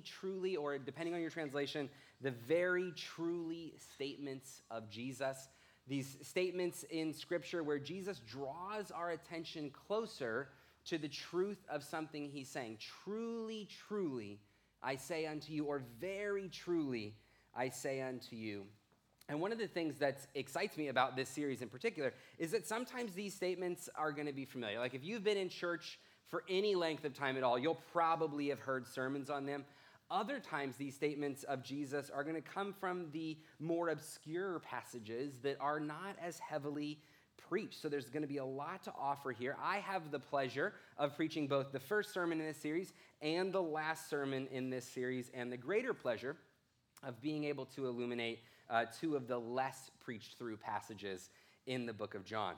truly, or depending on your translation, the very truly statements of Jesus. These statements in Scripture where Jesus draws our attention closer to the truth of something he's saying. Truly, truly, I say unto you, or very truly, I say unto you. And one of the things that excites me about this series in particular is that sometimes these statements are going to be familiar. Like if you've been in church for any length of time at all, you'll probably have heard sermons on them. Other times, these statements of Jesus are going to come from the more obscure passages that are not as heavily preached. So there's going to be a lot to offer here. I have the pleasure of preaching both the first sermon in this series and the last sermon in this series, and the greater pleasure of being able to illuminate uh, two of the less preached through passages in the book of John.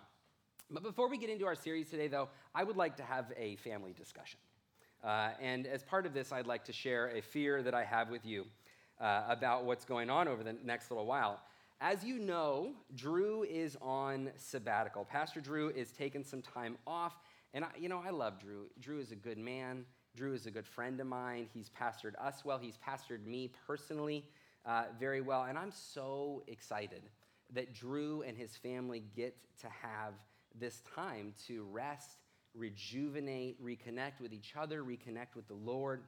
But before we get into our series today, though, I would like to have a family discussion. Uh, and as part of this, I'd like to share a fear that I have with you uh, about what's going on over the next little while. As you know, Drew is on sabbatical. Pastor Drew is taking some time off. And, I, you know, I love Drew. Drew is a good man. Drew is a good friend of mine. He's pastored us well. He's pastored me personally uh, very well. And I'm so excited that Drew and his family get to have this time to rest, rejuvenate, reconnect with each other, reconnect with the Lord.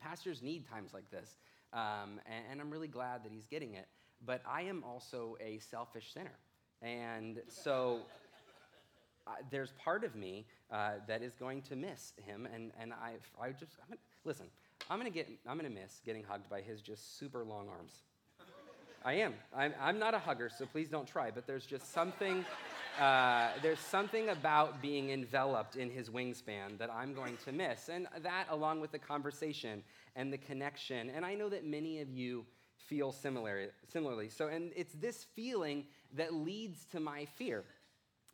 Pastors need times like this. Um, and, and I'm really glad that he's getting it but I am also a selfish sinner. And so uh, there's part of me uh, that is going to miss him. And, and I, I just, I'm gonna, listen, I'm going to get, I'm going to miss getting hugged by his just super long arms. I am. I'm, I'm not a hugger, so please don't try, but there's just something, uh, there's something about being enveloped in his wingspan that I'm going to miss. And that, along with the conversation and the connection, and I know that many of you feel similar, similarly. So, and it's this feeling that leads to my fear.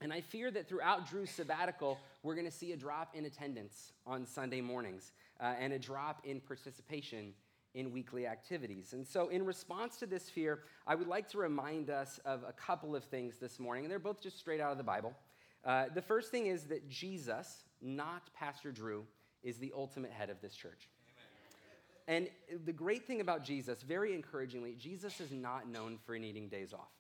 And I fear that throughout Drew's sabbatical, we're going to see a drop in attendance on Sunday mornings uh, and a drop in participation in weekly activities. And so, in response to this fear, I would like to remind us of a couple of things this morning, and they're both just straight out of the Bible. Uh, the first thing is that Jesus, not Pastor Drew, is the ultimate head of this church. And the great thing about Jesus, very encouragingly, Jesus is not known for needing days off.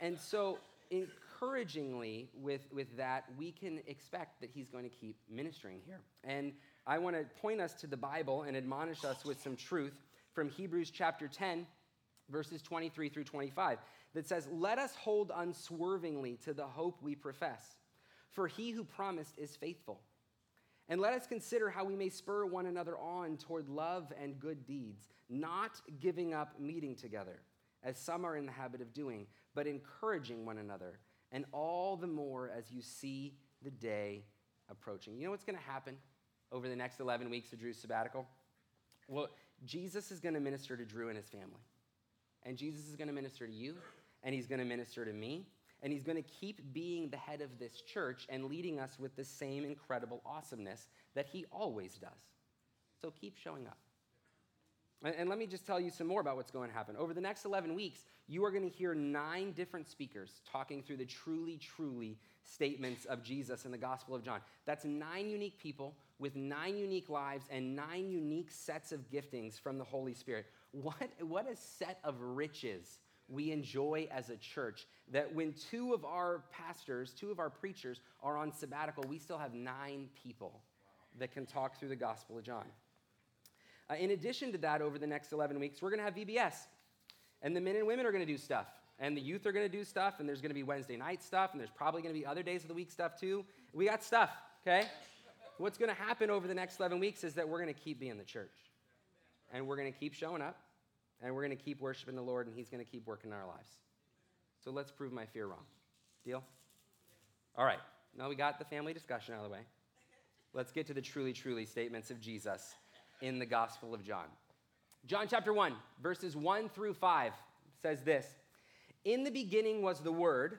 And so, encouragingly, with, with that, we can expect that he's going to keep ministering here. And I want to point us to the Bible and admonish us with some truth from Hebrews chapter 10, verses 23 through 25, that says, Let us hold unswervingly to the hope we profess, for he who promised is faithful. And let us consider how we may spur one another on toward love and good deeds, not giving up meeting together, as some are in the habit of doing, but encouraging one another, and all the more as you see the day approaching. You know what's going to happen over the next 11 weeks of Drew's sabbatical? Well, Jesus is going to minister to Drew and his family. And Jesus is going to minister to you, and he's going to minister to me, and he's going to keep being the head of this church and leading us with the same incredible awesomeness that he always does. So keep showing up. And, let me just tell you some more about what's going to happen. Over the next 11 weeks, you are going to hear nine different speakers talking through the truly, truly statements of Jesus in the Gospel of John. That's nine unique people with nine unique lives and nine unique sets of giftings from the Holy Spirit. What, what a set of riches we enjoy as a church. That when two of our pastors, two of our preachers are on sabbatical, we still have nine people that can talk through the Gospel of John. Uh, in addition to that, over the next 11 weeks, we're going to have VBS. And the men and women are going to do stuff. And the youth are going to do stuff. And there's going to be Wednesday night stuff. And there's probably going to be other days of the week stuff too. We got stuff, okay? What's going to happen over the next 11 weeks is that we're going to keep being the church. And we're going to keep showing up and we're going to keep worshiping the Lord, and He's going to keep working in our lives. So let's prove my fear wrong. Deal? All right. Now we got the family discussion out of the way. Let's get to the truly, truly statements of Jesus in the Gospel of John. John chapter 1, verses 1 through 5 says this In the beginning was the Word,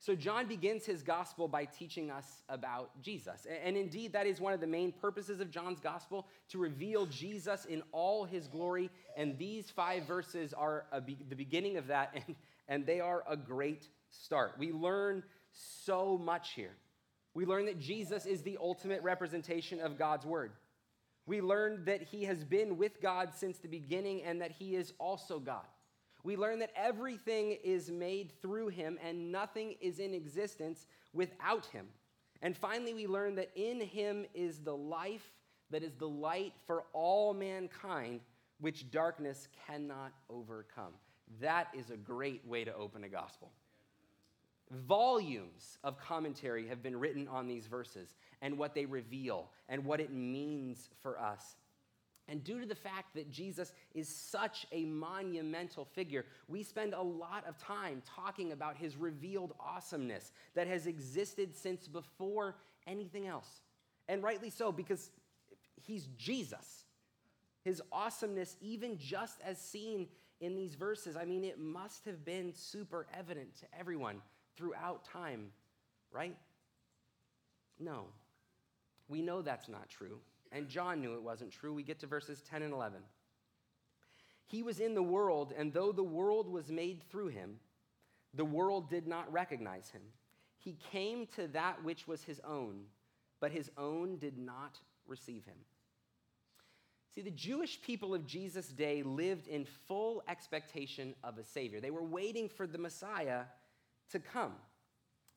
So, John begins his gospel by teaching us about Jesus. And indeed, that is one of the main purposes of John's gospel to reveal Jesus in all his glory. And these five verses are be- the beginning of that, and, and they are a great start. We learn so much here. We learn that Jesus is the ultimate representation of God's word. We learn that he has been with God since the beginning and that he is also God. We learn that everything is made through him and nothing is in existence without him. And finally, we learn that in him is the life that is the light for all mankind, which darkness cannot overcome. That is a great way to open a gospel. Volumes of commentary have been written on these verses and what they reveal and what it means for us. And due to the fact that Jesus is such a monumental figure, we spend a lot of time talking about his revealed awesomeness that has existed since before anything else. And rightly so, because he's Jesus. His awesomeness, even just as seen in these verses, I mean, it must have been super evident to everyone throughout time, right? No. We know that's not true. And John knew it wasn't true. We get to verses 10 and 11. He was in the world, and though the world was made through him, the world did not recognize him. He came to that which was his own, but his own did not receive him. See, the Jewish people of Jesus' day lived in full expectation of a Savior. They were waiting for the Messiah to come.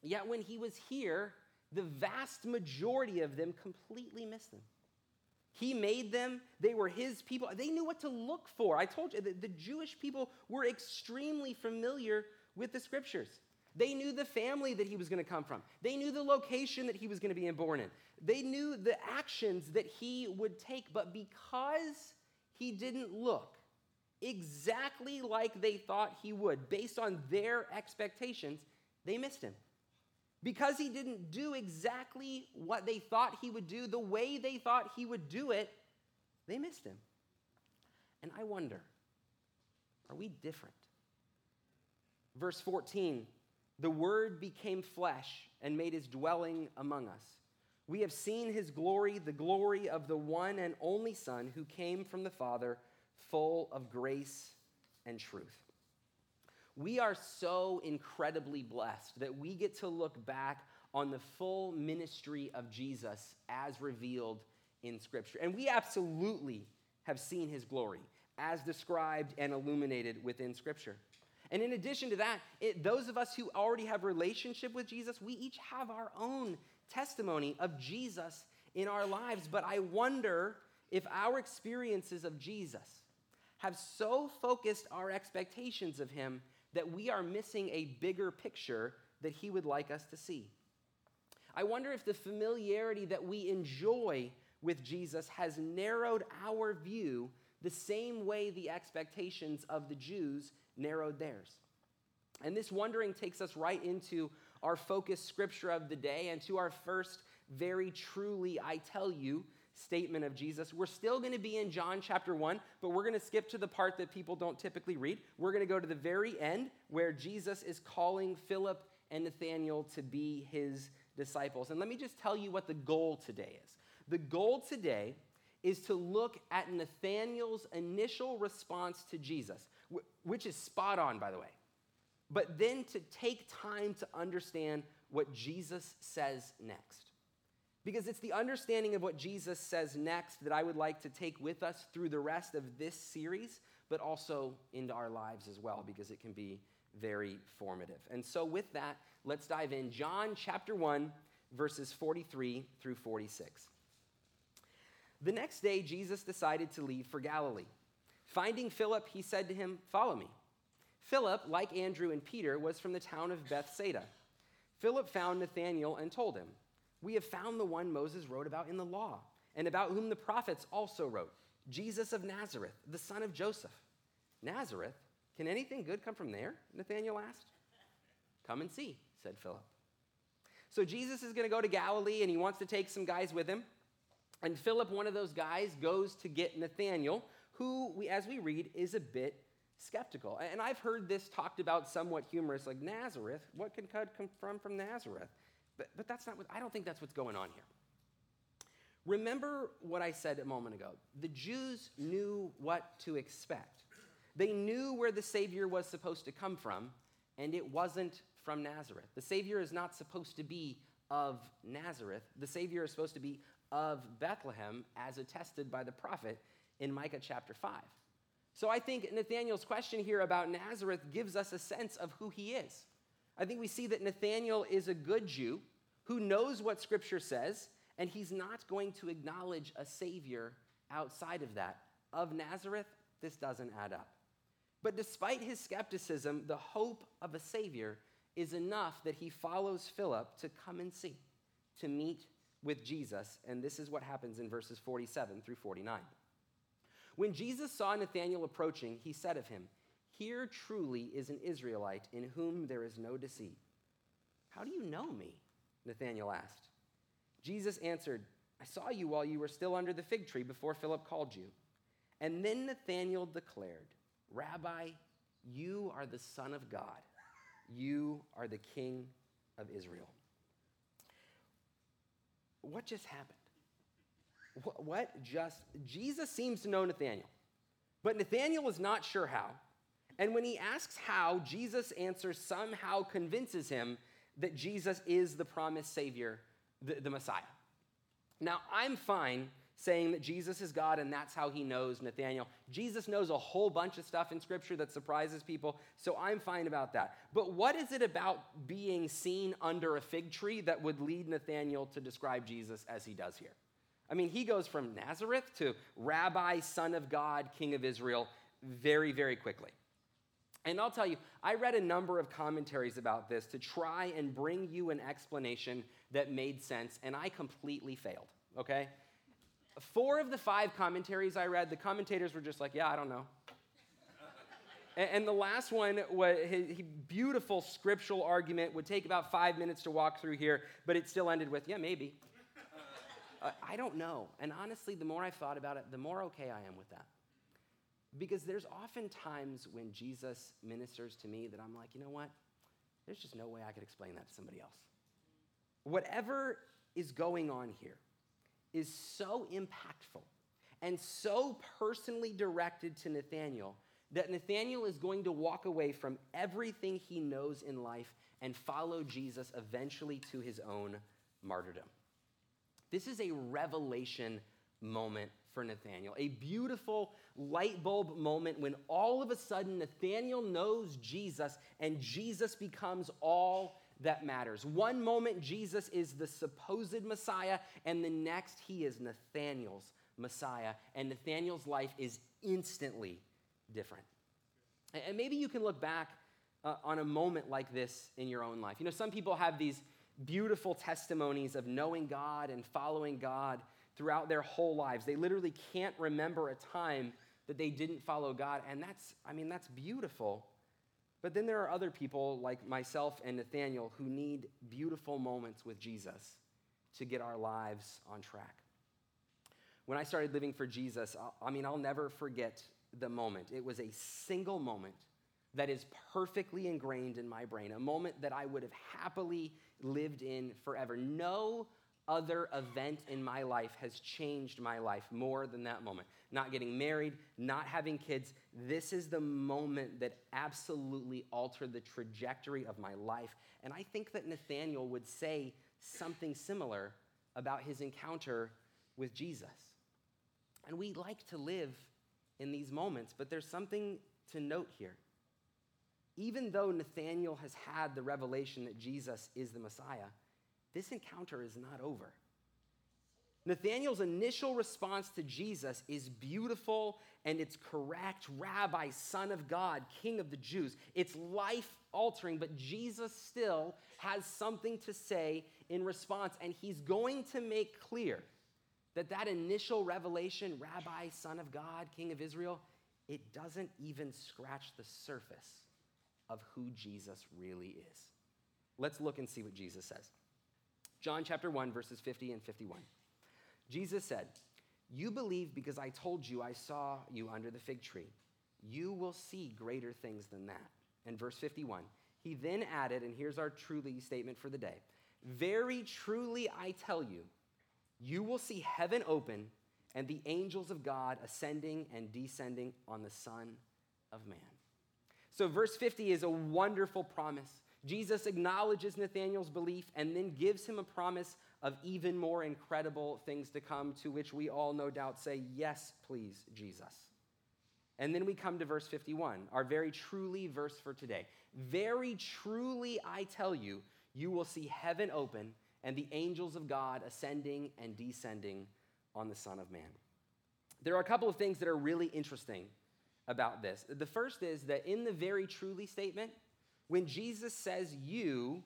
Yet when he was here, the vast majority of them completely missed him. He made them, they were his people. They knew what to look for. I told you that the Jewish people were extremely familiar with the scriptures. They knew the family that he was going to come from. They knew the location that he was going to be born in. They knew the actions that he would take. But because he didn't look exactly like they thought he would, based on their expectations, they missed him. Because he didn't do exactly what they thought he would do, the way they thought he would do it, they missed him. And I wonder, are we different? Verse 14 the Word became flesh and made his dwelling among us. We have seen his glory, the glory of the one and only Son who came from the Father, full of grace and truth. We are so incredibly blessed that we get to look back on the full ministry of Jesus as revealed in Scripture. And we absolutely have seen his glory as described and illuminated within Scripture. And in addition to that, it, those of us who already have relationship with Jesus, we each have our own testimony of Jesus in our lives. But I wonder if our experiences of Jesus have so focused our expectations of him that we are missing a bigger picture that he would like us to see. I wonder if the familiarity that we enjoy with Jesus has narrowed our view the same way the expectations of the Jews narrowed theirs. And this wondering takes us right into our focus scripture of the day and to our first very truly, I tell you, statement of Jesus. We're still going to be in John chapter 1, but we're going to skip to the part that people don't typically read. We're going to go to the very end where Jesus is calling Philip and Nathanael to be his disciples. And let me just tell you what the goal today is. The goal today is to look at Nathanael's initial response to Jesus, which is spot on, by the way, but then to take time to understand what Jesus says next. Because it's the understanding of what Jesus says next that I would like to take with us through the rest of this series, but also into our lives as well, because it can be very formative. And so, with that, let's dive in. John chapter 1, verses 43 through 46. The next day, Jesus decided to leave for Galilee. Finding Philip, he said to him, Follow me. Philip, like Andrew and Peter, was from the town of Bethsaida. Philip found Nathanael and told him, we have found the one Moses wrote about in the law, and about whom the prophets also wrote Jesus of Nazareth, the son of Joseph. Nazareth? Can anything good come from there? Nathanael asked. Come and see, said Philip. So Jesus is going to go to Galilee and he wants to take some guys with him. And Philip, one of those guys, goes to get Nathanael, who, we, as we read, is a bit skeptical. And I've heard this talked about somewhat humorous, like Nazareth. What can come from from Nazareth? But, but that's not what, I don't think that's what's going on here. Remember what I said a moment ago. The Jews knew what to expect. They knew where the Savior was supposed to come from, and it wasn't from Nazareth. The Savior is not supposed to be of Nazareth. The Savior is supposed to be of Bethlehem, as attested by the prophet in Micah chapter 5. So I think Nathanael's question here about Nazareth gives us a sense of who he is. I think we see that Nathanael is a good Jew who knows what Scripture says, and he's not going to acknowledge a Savior outside of that. Of Nazareth, this doesn't add up. But despite his skepticism, the hope of a Savior is enough that he follows Philip to come and see, to meet with Jesus. And this is what happens in verses 47 through 49. When Jesus saw Nathanael approaching, he said of him, Here truly is an Israelite in whom there is no deceit. How do you know me? Nathanael asked. Jesus answered, I saw you while you were still under the fig tree before Philip called you. And then Nathanael declared, Rabbi, you are the Son of God. You are the King of Israel. What just happened? What just, Jesus seems to know Nathanael, but Nathanael is not sure how. And when he asks how, Jesus' answer somehow convinces him that Jesus is the promised Savior, the, the Messiah. Now, I'm fine saying that Jesus is God and that's how he knows Nathanael. Jesus knows a whole bunch of stuff in Scripture that surprises people, so I'm fine about that. But what is it about being seen under a fig tree that would lead Nathanael to describe Jesus as he does here? I mean, he goes from Nazareth to Rabbi, Son of God, King of Israel, very, very quickly. And I'll tell you, I read a number of commentaries about this to try and bring you an explanation that made sense, and I completely failed, okay? Four of the five commentaries I read, the commentators were just like, yeah, I don't know. and, the last one was a beautiful scriptural argument, would take about five minutes to walk through here, but it still ended with, yeah, maybe. uh, I don't know. And honestly, the more I've thought about it, the more okay I am with that. Because there's often times when Jesus ministers to me that I'm like, you know what? There's just no way I could explain that to somebody else. Whatever is going on here, is so impactful and so personally directed to Nathanael that Nathanael is going to walk away from everything he knows in life and follow Jesus eventually to his own martyrdom. This is a revelation moment for Nathanael, a beautiful light bulb moment when all of a sudden Nathanael knows Jesus and Jesus becomes all that matters. One moment, Jesus is the supposed Messiah, and the next, he is Nathanael's Messiah. And Nathanael's life is instantly different. And maybe you can look back uh, on a moment like this in your own life. You know, some people have these beautiful testimonies of knowing God and following God throughout their whole lives. They literally can't remember a time that they didn't follow God. And that's, I mean, that's beautiful. But then there are other people like myself and Nathanael who need beautiful moments with Jesus to get our lives on track. When I started living for Jesus, I mean, I'll never forget the moment. It was a single moment that is perfectly ingrained in my brain, a moment that I would have happily lived in forever. No other event in my life has changed my life more than that moment. Not getting married, not having kids. This is the moment that absolutely altered the trajectory of my life. And I think that Nathanael would say something similar about his encounter with Jesus. And we like to live in these moments, but there's something to note here. Even though Nathanael has had the revelation that Jesus is the Messiah, this encounter is not over. Nathanael's initial response to Jesus is beautiful and it's correct. Rabbi, Son of God, King of the Jews. It's life altering, but Jesus still has something to say in response, and he's going to make clear that that initial revelation, Rabbi, Son of God, King of Israel, it doesn't even scratch the surface of who Jesus really is. Let's look and see what Jesus says. John chapter 1, verses 50 and 51. Jesus said, You believe because I told you I saw you under the fig tree. you will see greater things than that. And verse 51, he then added, and here's our truly statement for the day Very truly I tell you, you will see heaven open and the angels of God ascending and descending on the Son of Man. So, verse 50 is a wonderful promise. Jesus acknowledges Nathanael's belief and then gives him a promise of even more incredible things to come, to which we all no doubt say, Yes, please, Jesus. And then we come to verse 51, our very truly verse for today. Very truly, I tell you, you will see heaven open and the angels of God ascending and descending on the Son of Man. There are a couple of things that are really interesting about this. The first is that in the very truly statement, when Jesus says you,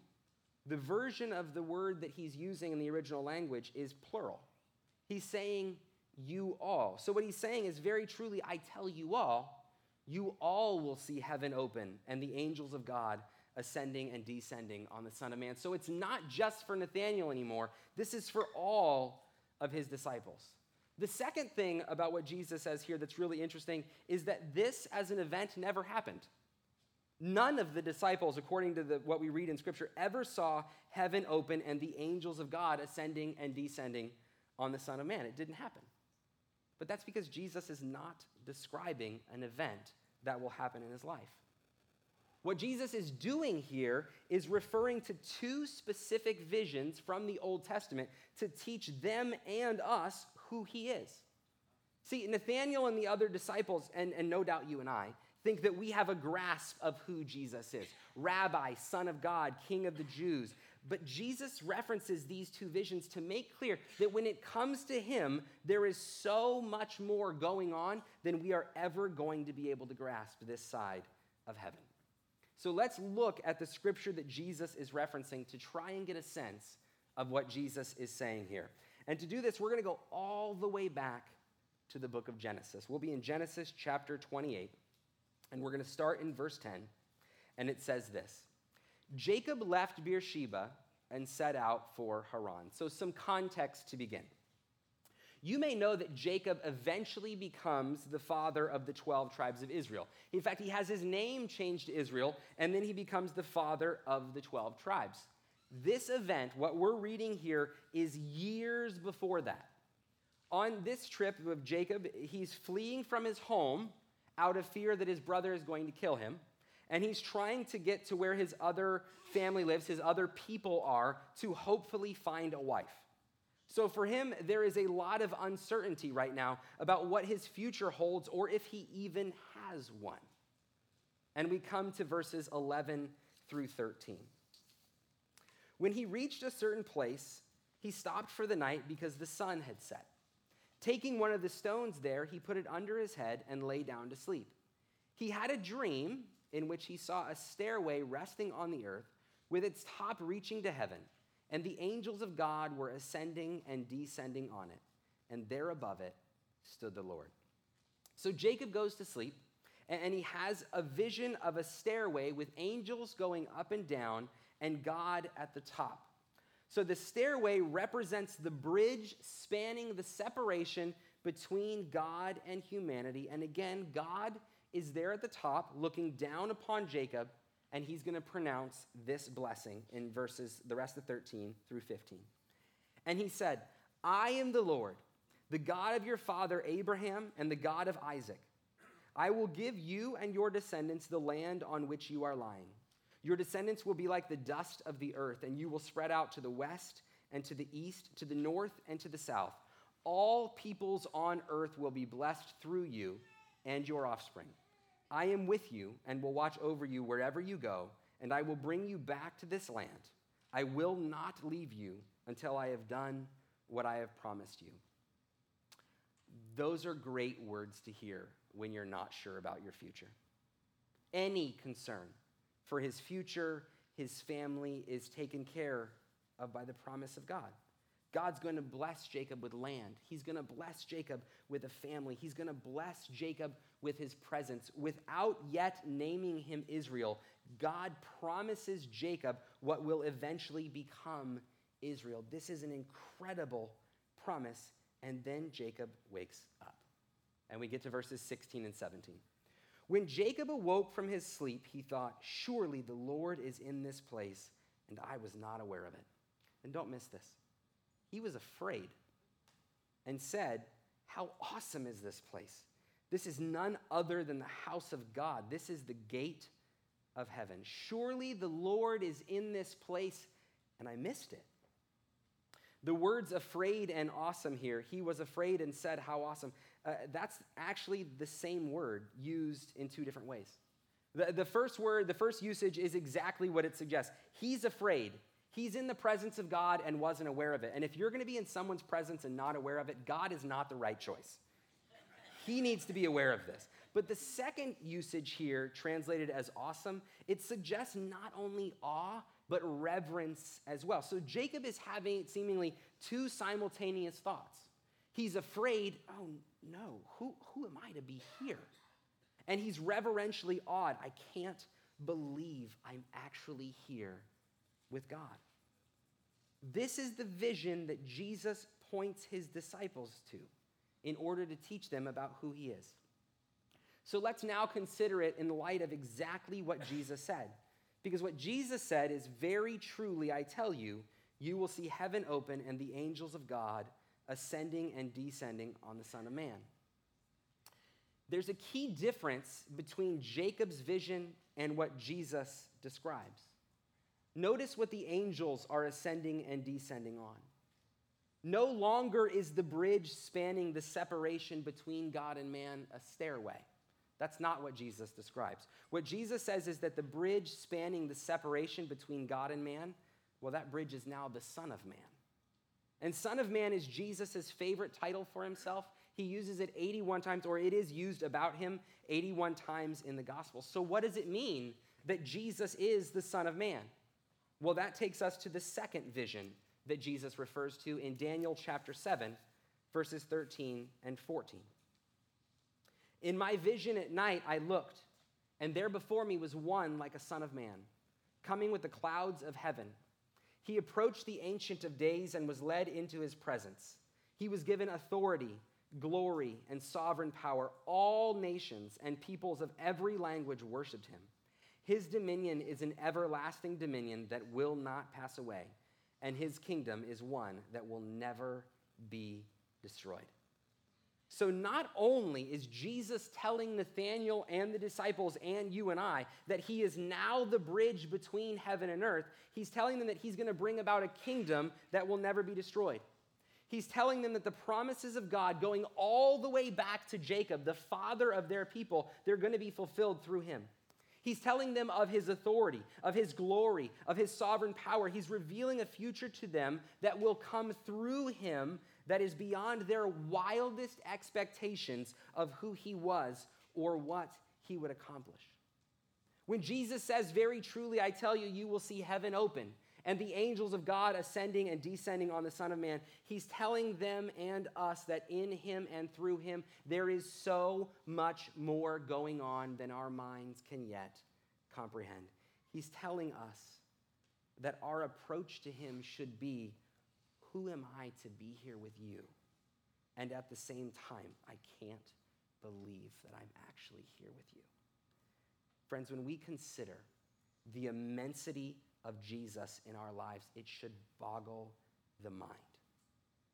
the version of the word that he's using in the original language is plural. He's saying you all. So, what he's saying is very truly, I tell you all, you all will see heaven open and the angels of God ascending and descending on the Son of Man. So, it's not just for Nathanael anymore, this is for all of his disciples. The second thing about what Jesus says here that's really interesting is that this as an event never happened. None of the disciples, according to the, what we read in Scripture, ever saw heaven open and the angels of God ascending and descending on the Son of Man. It didn't happen. But that's because Jesus is not describing an event that will happen in his life. What Jesus is doing here is referring to two specific visions from the Old Testament to teach them and us who he is. See, Nathanael and the other disciples, and, and no doubt you and I, think that we have a grasp of who Jesus is Rabbi, Son of God, King of the Jews. But Jesus references these two visions to make clear that when it comes to him, there is so much more going on than we are ever going to be able to grasp this side of heaven. So let's look at the scripture that Jesus is referencing to try and get a sense of what Jesus is saying here. And to do this, we're going to go all the way back to the book of Genesis. We'll be in Genesis chapter 28, and we're going to start in verse 10. And it says this Jacob left Beersheba and set out for Haran. So, some context to begin. You may know that Jacob eventually becomes the father of the 12 tribes of Israel. In fact, he has his name changed to Israel, and then he becomes the father of the 12 tribes. This event, what we're reading here, is years before that. On this trip of Jacob, he's fleeing from his home out of fear that his brother is going to kill him and he's trying to get to where his other family lives, his other people are, to hopefully find a wife. So for him, there is a lot of uncertainty right now about what his future holds or if he even has one. And we come to verses 11 through 13. When he reached a certain place, he stopped for the night because the sun had set. Taking one of the stones there, he put it under his head and lay down to sleep. He had a dream in which he saw a stairway resting on the earth with its top reaching to heaven, and the angels of God were ascending and descending on it, and there above it stood the Lord. So Jacob goes to sleep, and he has a vision of a stairway with angels going up and down, and God at the top. So the stairway represents the bridge spanning the separation between God and humanity. And again, God is there at the top looking down upon Jacob, and he's going to pronounce this blessing in verses, the rest of 13 through 15. And he said, I am the Lord, the God of your father Abraham and the God of Isaac. I will give you and your descendants the land on which you are lying. Your descendants will be like the dust of the earth, and you will spread out to the west and to the east, to the north and to the south. All peoples on earth will be blessed through you and your offspring. I am with you and will watch over you wherever you go, and I will bring you back to this land. I will not leave you until I have done what I have promised you. Those are great words to hear when you're not sure about your future. Any concern for his future, his family is taken care of by the promise of God. God's going to bless Jacob with land. He's going to bless Jacob with a family. He's going to bless Jacob with his presence. Without yet naming him Israel, God promises Jacob what will eventually become Israel. This is an incredible promise. And then Jacob wakes up. And we get to verses 16 and 17. When Jacob awoke from his sleep, he thought, Surely the Lord is in this place, and I was not aware of it. And don't miss this. He was afraid and said, How awesome is this place! This is none other than the house of God. This is the gate of heaven. Surely the Lord is in this place, and I missed it. The words afraid and awesome here, he was afraid and said, How awesome. Uh, that's actually the same word used in two different ways. The, the first word, the first usage is exactly what it suggests. He's afraid. He's in the presence of God and wasn't aware of it. And if you're going to be in someone's presence and not aware of it, God is not the right choice. He needs to be aware of this. But the second usage here, translated as awesome, it suggests not only awe, but reverence as well. So Jacob is having seemingly two simultaneous thoughts. He's afraid, oh no, who, who am I to be here? And he's reverentially awed. I can't believe I'm actually here with God. This is the vision that Jesus points his disciples to in order to teach them about who he is. So let's now consider it in the light of exactly what Jesus said. Because what Jesus said is very truly, I tell you, you will see heaven open and the angels of God ascending and descending on the Son of Man. There's a key difference between Jacob's vision and what Jesus describes. Notice what the angels are ascending and descending on. No longer is the bridge spanning the separation between God and man a stairway. That's not what Jesus describes. What Jesus says is that the bridge spanning the separation between God and man, well, that bridge is now the Son of Man. And Son of Man is Jesus' favorite title for himself. He uses it 81 times, or it is used about him 81 times in the gospel. So, what does it mean that Jesus is the Son of Man? Well, that takes us to the second vision that Jesus refers to in Daniel chapter 7, verses 13 and 14. In my vision at night, I looked, and there before me was one like a son of man, coming with the clouds of heaven. He approached the Ancient of Days and was led into his presence. He was given authority, glory, and sovereign power. All nations and peoples of every language worshiped him. His dominion is an everlasting dominion that will not pass away and his kingdom is one that will never be destroyed. So, not only is Jesus telling Nathanael and the disciples and you and I that he is now the bridge between heaven and earth, he's telling them that he's going to bring about a kingdom that will never be destroyed. He's telling them that the promises of God, going all the way back to Jacob, the father of their people, they're going to be fulfilled through him. He's telling them of his authority, of his glory, of his sovereign power. He's revealing a future to them that will come through him that is beyond their wildest expectations of who he was or what he would accomplish. When Jesus says, Very truly, I tell you, you will see heaven open and the angels of God ascending and descending on the Son of Man. He's telling them and us that in him and through him, there is so much more going on than our minds can yet comprehend. He's telling us that our approach to him should be Who am I to be here with you? And at the same time, I can't believe that I'm actually here with you. Friends, when we consider the immensity of Jesus in our lives, it should boggle the mind.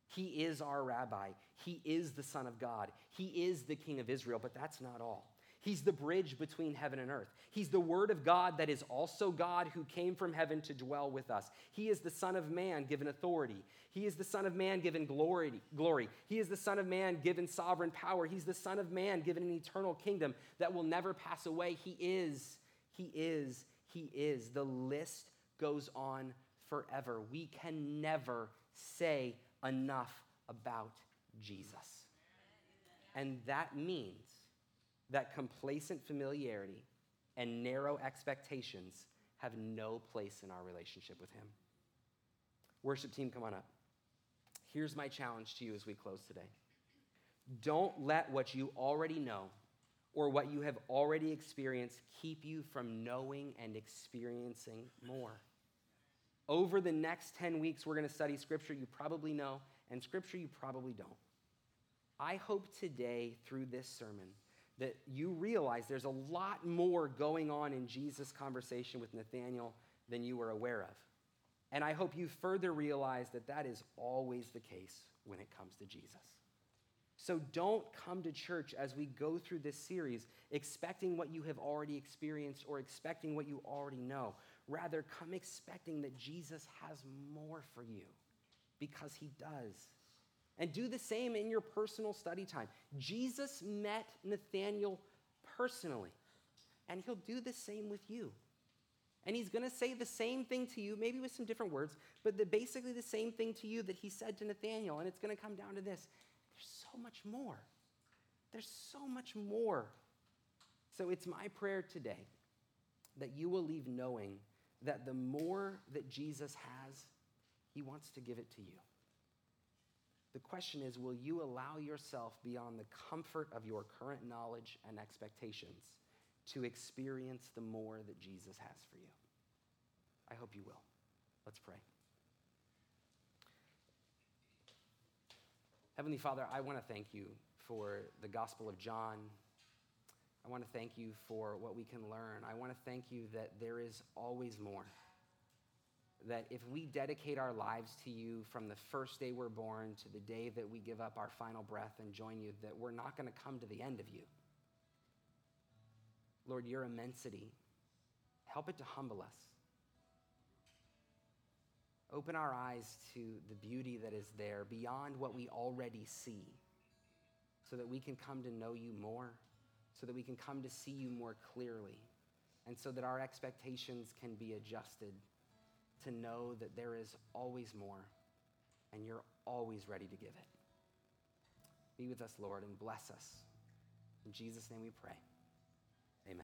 He is our rabbi. He is the Son of God. He is the King of Israel, but that's not all. He's the bridge between heaven and earth. He's the Word of God that is also God who came from heaven to dwell with us. He is the Son of Man given authority. He is the Son of Man given glory. glory. He is the Son of Man given sovereign power. He's the Son of Man given an eternal kingdom that will never pass away. He is, He is, He is. The list goes on forever. We can never say enough about Jesus. And that means that complacent familiarity and narrow expectations have no place in our relationship with Him. Worship team, come on up. Here's my challenge to you as we close today. Don't let what you already know or what you have already experienced keep you from knowing and experiencing more. Over the next 10 weeks, we're going to study scripture you probably know and scripture you probably don't. I hope today, through this sermon, that you realize there's a lot more going on in Jesus' conversation with Nathanael than you were aware of. And I hope you further realize that that is always the case when it comes to Jesus. So don't come to church as we go through this series expecting what you have already experienced or expecting what you already know. Rather, come expecting that Jesus has more for you because he does. And do the same in your personal study time. Jesus met Nathanael personally, and he'll do the same with you. And he's going to say the same thing to you, maybe with some different words, but the, basically the same thing to you that he said to Nathanael. And it's going to come down to this there's so much more. There's so much more. So it's my prayer today that you will leave knowing that the more that Jesus has, he wants to give it to you. The question is will you allow yourself beyond the comfort of your current knowledge and expectations to experience the more that Jesus has for you? I hope you will. Let's pray. Heavenly Father, I want to thank you for the Gospel of John. I want to thank you for what we can learn. I want to thank you that there is always more. That if we dedicate our lives to you from the first day we're born to the day that we give up our final breath and join you, that we're not going to come to the end of you. Lord, your immensity, help it to humble us. Open our eyes to the beauty that is there beyond what we already see so that we can come to know you more, so that we can come to see you more clearly, and so that our expectations can be adjusted to know that there is always more and you're always ready to give it. Be with us, Lord, and bless us. In Jesus' name we pray.